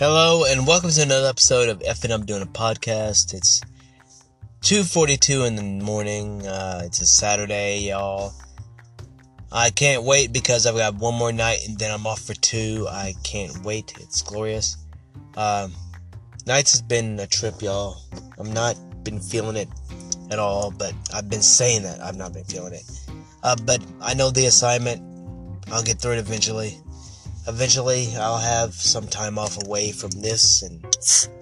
Hello and welcome to another episode of F and I'm Doing a Podcast. It's 2.42 in the morning. Uh, it's a Saturday, y'all. I can't wait because I've got one more night and then I'm off for two. I can't wait. It's glorious. Um, nights has been a trip, y'all. I'm not been feeling it at all, but I've been saying that. I've not been feeling it. Uh, but I know the assignment. I'll get through it eventually. Eventually, I'll have some time off away from this and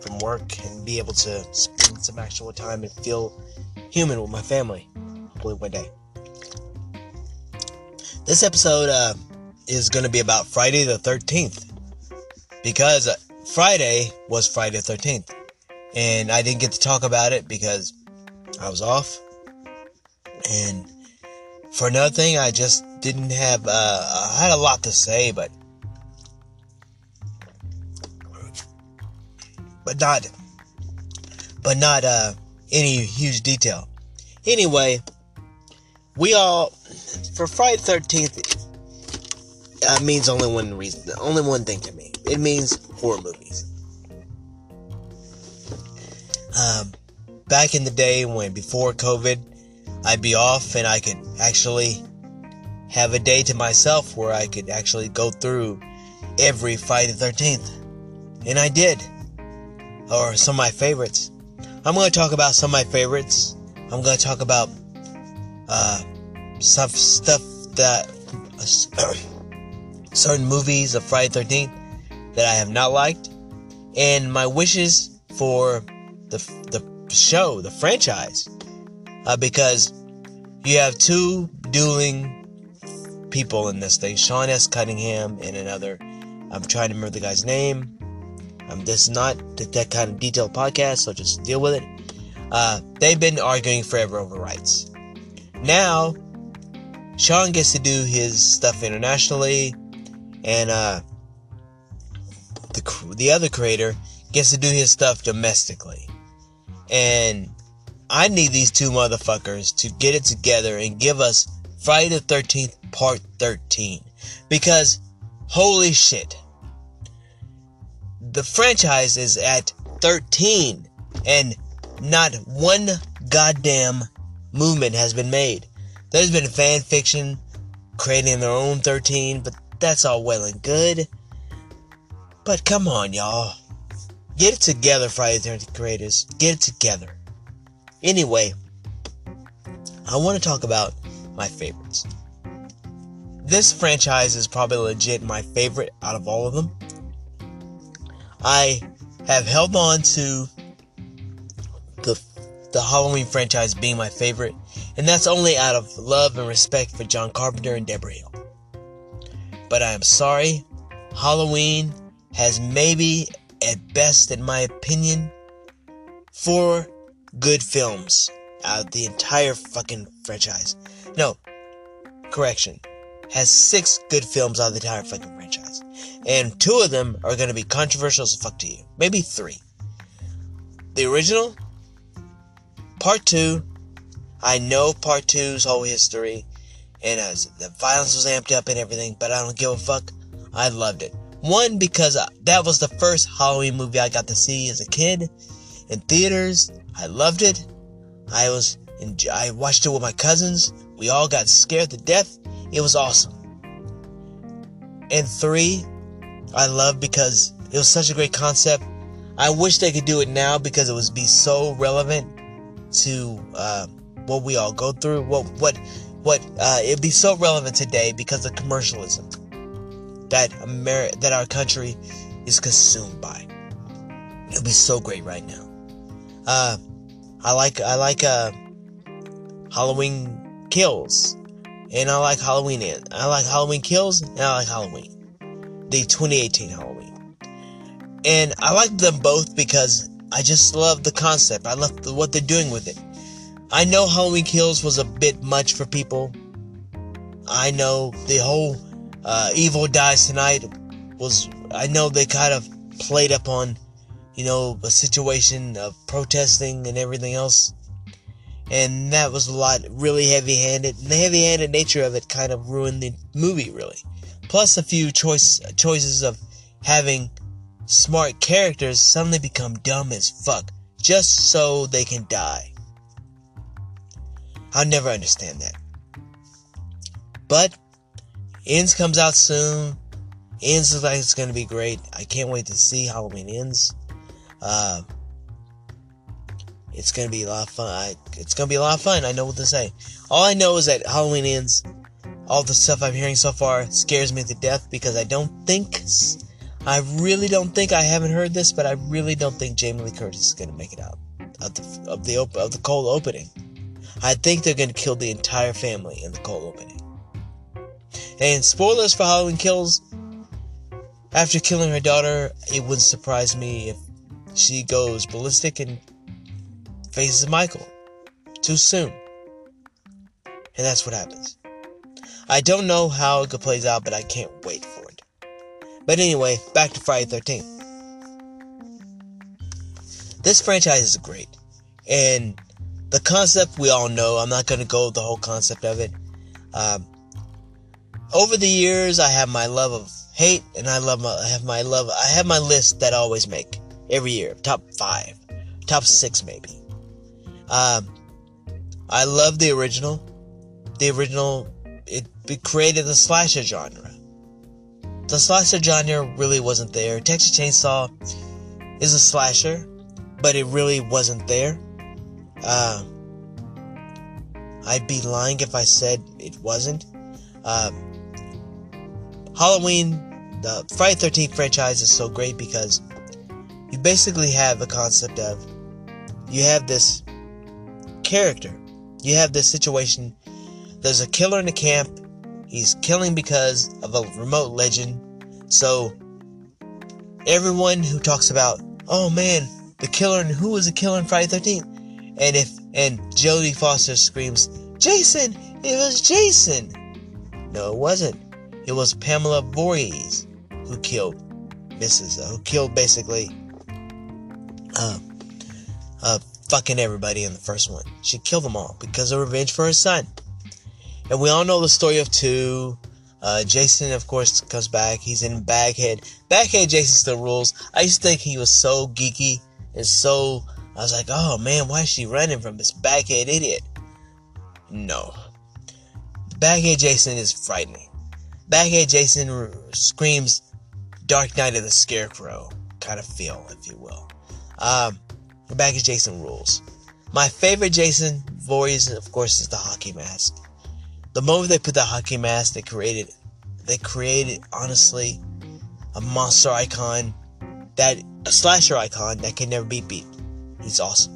from work and be able to spend some actual time and feel human with my family. Hopefully, one day. This episode uh, is going to be about Friday the 13th because uh, Friday was Friday the 13th. And I didn't get to talk about it because I was off. And for another thing, I just didn't have, uh, I had a lot to say, but, but not, but not, uh, any huge detail. Anyway, we all, for Friday 13th, uh, means only one reason, only one thing to me. It means horror movies. Um, back in the day when before COVID, I'd be off and I could actually have a day to myself where I could actually go through every Friday the 13th. And I did. Or some of my favorites. I'm going to talk about some of my favorites. I'm going to talk about uh, some stuff that uh, certain movies of Friday the 13th that I have not liked. And my wishes for the, the show, the franchise, uh, because you have two dueling people in this thing Sean S. Cunningham and another. I'm trying to remember the guy's name. Um, this is not that kind of detailed podcast, so just deal with it. Uh, they've been arguing forever over rights. Now, Sean gets to do his stuff internationally, and uh, the the other creator gets to do his stuff domestically. And I need these two motherfuckers to get it together and give us Friday the 13th part 13. Because, holy shit. The franchise is at 13 and not one goddamn movement has been made. There's been fan fiction creating their own 13, but that's all well and good. But come on, y'all. Get it together, Friday the 13th creators. Get it together. Anyway, I want to talk about my favorites. This franchise is probably legit my favorite out of all of them. I have held on to the the Halloween franchise being my favorite, and that's only out of love and respect for John Carpenter and Debra Hill. But I am sorry, Halloween has maybe at best, in my opinion, four good films out of the entire fucking franchise. No, correction. Has six good films out of the entire fucking franchise. And two of them are gonna be controversial as fuck to you. Maybe three. The original, part two. I know part two's whole history, and as the violence was amped up and everything, but I don't give a fuck. I loved it. One, because uh, that was the first Halloween movie I got to see as a kid in theaters. I loved it. I was, in, I watched it with my cousins. We all got scared to death. It was awesome. And three, I love because it was such a great concept. I wish they could do it now because it would be so relevant to uh, what we all go through. What what what uh, it'd be so relevant today because of commercialism that Ameri- that our country is consumed by. It'd be so great right now. Uh, I like I like uh, Halloween Kills, and I like Halloween. I like Halloween Kills, and I like Halloween, the 2018 Halloween, and I like them both because I just love the concept. I love the, what they're doing with it. I know Halloween Kills was a bit much for people. I know the whole uh, Evil Dies Tonight was, I know they kind of played up on, you know, a situation of protesting and everything else. And that was a lot really heavy handed. And the heavy handed nature of it kind of ruined the movie, really. Plus a few choice choices of having smart characters suddenly become dumb as fuck just so they can die. I'll never understand that. But Ends comes out soon. Ends looks like it's gonna be great. I can't wait to see Halloween Ends. Uh, it's gonna be a lot of fun. I, it's gonna be a lot of fun. I know what to say. All I know is that Halloween Ends. All the stuff I'm hearing so far scares me to death because I don't think, I really don't think I haven't heard this, but I really don't think Jamie Lee Curtis is gonna make it out of the of the of the cold opening. I think they're gonna kill the entire family in the cold opening. And spoilers for Halloween Kills. After killing her daughter, it wouldn't surprise me if she goes ballistic and faces Michael too soon. And that's what happens. I don't know how it plays out, but I can't wait for it. But anyway, back to Friday 13th. This franchise is great. And the concept we all know. I'm not going to go the whole concept of it. Um, over the years, I have my love of hate, and I love my, I have my love. I have my list that I always make every year. Top five, top six, maybe. Um, I love the original. The original, it, it created the slasher genre. The slasher genre really wasn't there. Texas Chainsaw is a slasher, but it really wasn't there. Uh, I'd be lying if I said it wasn't. Um, Halloween, the Friday 13th franchise is so great because you basically have a concept of you have this character, you have this situation. There's a killer in the camp. He's killing because of a remote legend. So everyone who talks about, oh man, the killer and who was the killer in Friday 13th? And if and Jodie Foster screams, Jason, it was Jason. No, it wasn't. It was Pamela Voorhees who killed Mrs. Uh, who killed basically uh, uh, fucking everybody in the first one. She killed them all because of revenge for her son. And we all know the story of two. Uh, Jason, of course, comes back. He's in Baghead. Baghead Jason still rules. I used to think he was so geeky and so. I was like, oh man, why is she running from this Baghead idiot? No. Baghead Jason is frightening. Baghead Jason screams Dark Night of the Scarecrow kind of feel, if you will. Um, Baghead Jason rules. My favorite Jason voice, of course, is the hockey mask. The moment they put the hockey mask, they created, they created honestly a monster icon that a slasher icon that can never be beat. He's awesome.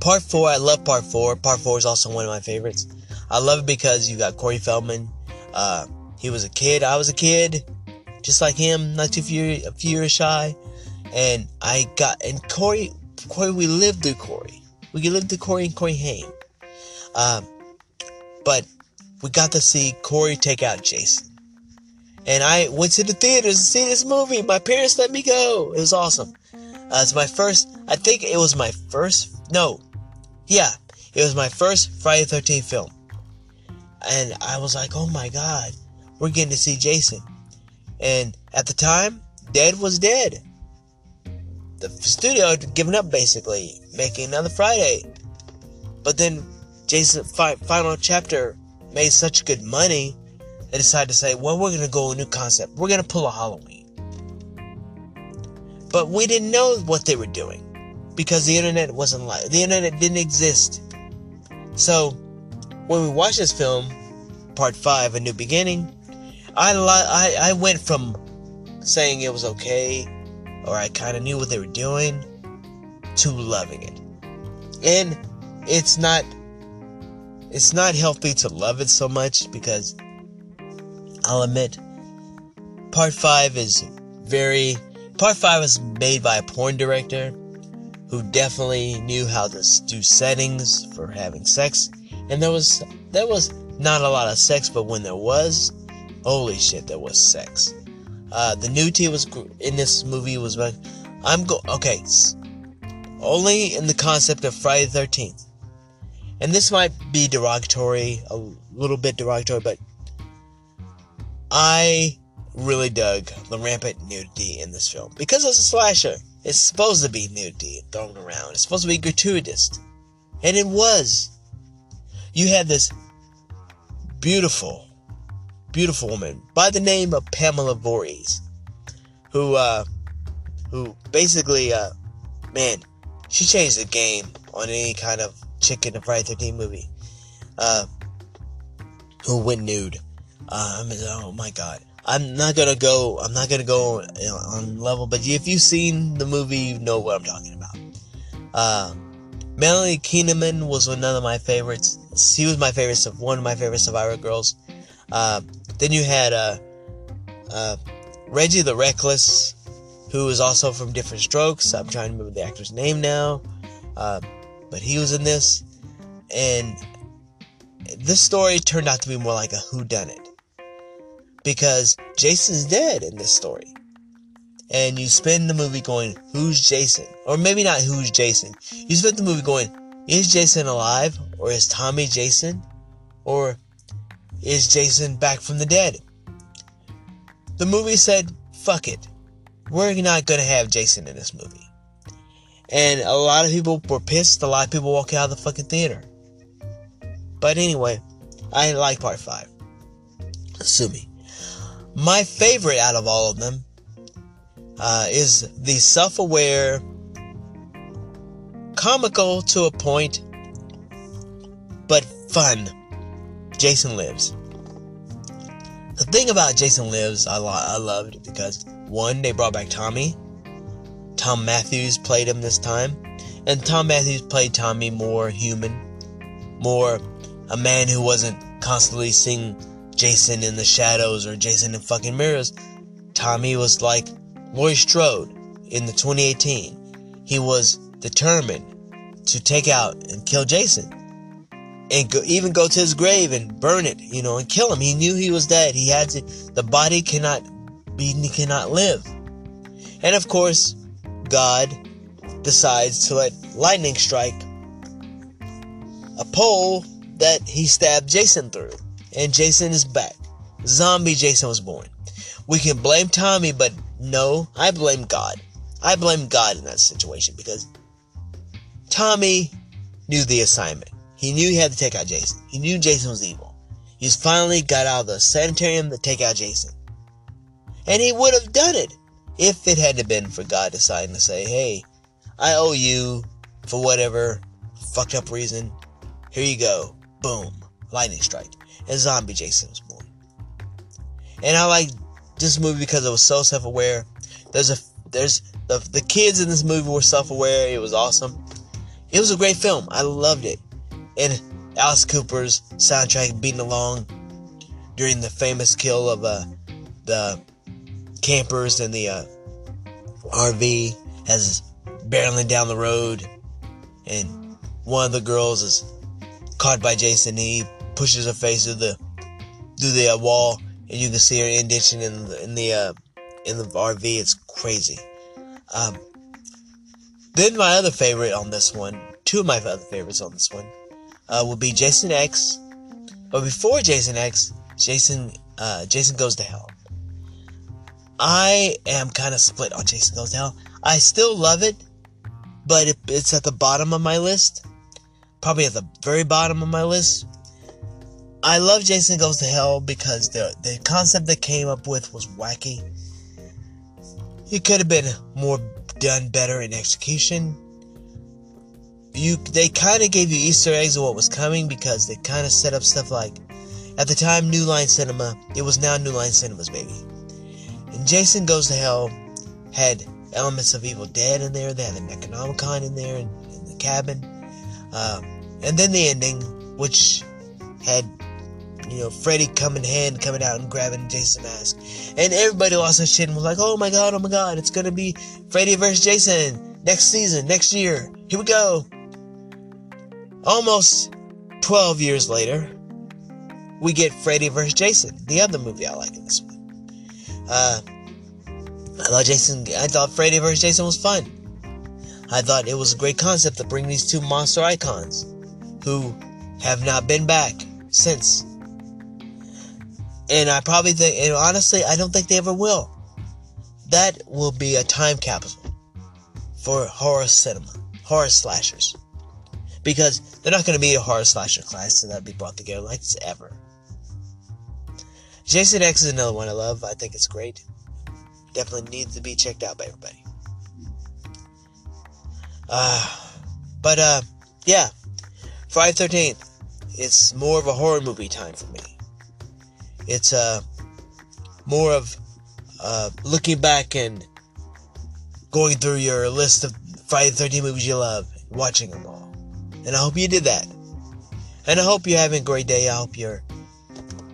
Part four, I love part four. Part four is also one of my favorites. I love it because you got Corey Feldman. Uh, he was a kid. I was a kid, just like him, not too few, a few years shy. And I got and Corey, Corey, we lived through Corey. We lived through Corey and Corey Haim. Um, but we got to see Corey take out Jason. And I went to the theaters to see this movie. My parents let me go. It was awesome. Uh, it's my first. I think it was my first. No, yeah, it was my first Friday the 13th film. And I was like, oh my god, we're getting to see Jason. And at the time, Dead was dead. The studio had given up basically, making another Friday. But then Jason's fi- final chapter made such good money, they decided to say, well, we're going to go a new concept. We're going to pull a Halloween. But we didn't know what they were doing because the internet wasn't like the internet didn't exist. So when we watched this film, Part Five: A New Beginning, I I I went from saying it was okay, or I kind of knew what they were doing, to loving it. And it's not it's not healthy to love it so much because I'll admit part 5 is very part 5 was made by a porn director who definitely knew how to do settings for having sex and there was there was not a lot of sex, but when there was, holy shit, there was sex. Uh, the nudity was in this movie was like, I'm go okay, only in the concept of Friday the Thirteenth, and this might be derogatory, a little bit derogatory, but I really dug the rampant nudity in this film because it's a slasher. It's supposed to be nudity thrown around. It's supposed to be gratuitous, and it was. You had this beautiful, beautiful woman by the name of Pamela Voorhees, who, uh, who basically, uh, man, she changed the game on any kind of chicken and Friday 13 movie. Uh, who went nude. Uh, I mean, oh my god. I'm not gonna go. I'm not gonna go know, on level, but if you've seen the movie, you know what I'm talking about. Uh, Melanie Kinnaman was one of my favorites. She was my favorite, one of my favorite Survivor girls. Uh, then you had uh, uh, Reggie the Reckless, who was also from Diff'rent Strokes. I'm trying to remember the actor's name now, uh, but he was in this, and this story turned out to be more like a whodunit because Jason's dead in this story. And you spend the movie going, who's Jason? Or maybe not who's Jason. You spend the movie going, is Jason alive? Or is Tommy Jason? Or is Jason back from the dead? The movie said, fuck it. We're not gonna have Jason in this movie. And a lot of people were pissed. A lot of people walked out of the fucking theater. But anyway, I like part five. Sue me. My favorite out of all of them uh, is the self aware, comical to a point, but fun Jason Lives. The thing about Jason Lives I, lo- I loved because one, they brought back Tommy. Thom Mathews played him this time. And Thom Mathews played Tommy more human, more a man who wasn't constantly seeing Jason in the shadows or Jason in fucking mirrors. Tommy was like Laurie Strode in the 2018. He was determined to take out and kill Jason. And go, even go to his grave and burn it, you know, and kill him. He knew he was dead. He had to, the body cannot be, cannot live. And of course, God decides to let lightning strike a pole that he stabbed Jason through. And Jason is back. Zombie Jason was born. We can blame Tommy, but no, I blame God. I blame God in that situation because Tommy knew the assignment. He knew he had to take out Jason. He knew Jason was evil. He's finally got out of the sanitarium to take out Jason. And he would have done it if it hadn't been for God deciding to say, hey, I owe you for whatever fucked up reason. Here you go boom, lightning strike, and zombie Jason was born. And I like this movie because it was so self-aware. There's a there's the the kids in this movie were self-aware. It was awesome. It was a great film. I loved it. And Alice Cooper's soundtrack beating along during the famous kill of uh, the campers and the uh, RV as barreling down the road, and one of the girls is caught by Jason. He pushes her face through the through the uh, wall, and you can see her indentation in the in the uh, in the RV. It's crazy. Um, then my other favorite on this one, two of my other favorites on this one, uh, would be Jason X. But before Jason X, Jason uh, Jason Goes to Hell. I am kind of split on Jason Goes to Hell. I still love it, but it, it's at the bottom of my list probably at the very bottom of my list. I love Jason Goes to Hell because the the concept they came up with was wacky. It could have been more done better in execution. You they kind of gave you Easter eggs of what was coming because they kind of set up stuff like at the time New Line Cinema, it was now New Line Cinemas baby. And Jason Goes to Hell had elements of Evil Dead in there. They had the Necronomicon in there in, in the cabin. Um, and then the ending, which had, you know, Freddy coming hand coming out and grabbing Jason's mask. And everybody lost their shit and was like, oh my god, oh my god, it's gonna be Freddy versus Jason next season, next year. Here we go. Almost 12 years later, we get Freddy vs. Jason, the other movie I like in this one. Uh, I thought Jason, I thought Freddy vs. Jason was fun. I thought it was a great concept to bring these two monster icons who have not been back since. And I probably think, and honestly, I don't think they ever will. That will be a time capsule for horror cinema, horror slashers. Because they're not going to be a horror slasher class so that'd be brought together like this ever. Jason X is another one I love. I think it's great. Definitely needs to be checked out by everybody. Uh, but, uh, yeah. Friday 13th. It's more of a horror movie time for me. It's, uh, more of, uh, looking back and going through your list of Friday the 13th movies you love, watching them all. And I hope you did that. And I hope you're having a great day. I hope you're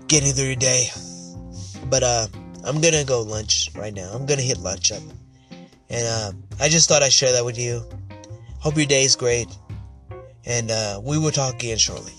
getting through your day. But, uh, I'm gonna go lunch right now. I'm gonna hit lunch up. And, uh, I just thought I'd share that with you. Hope your day is great. And, uh, we will talk again shortly.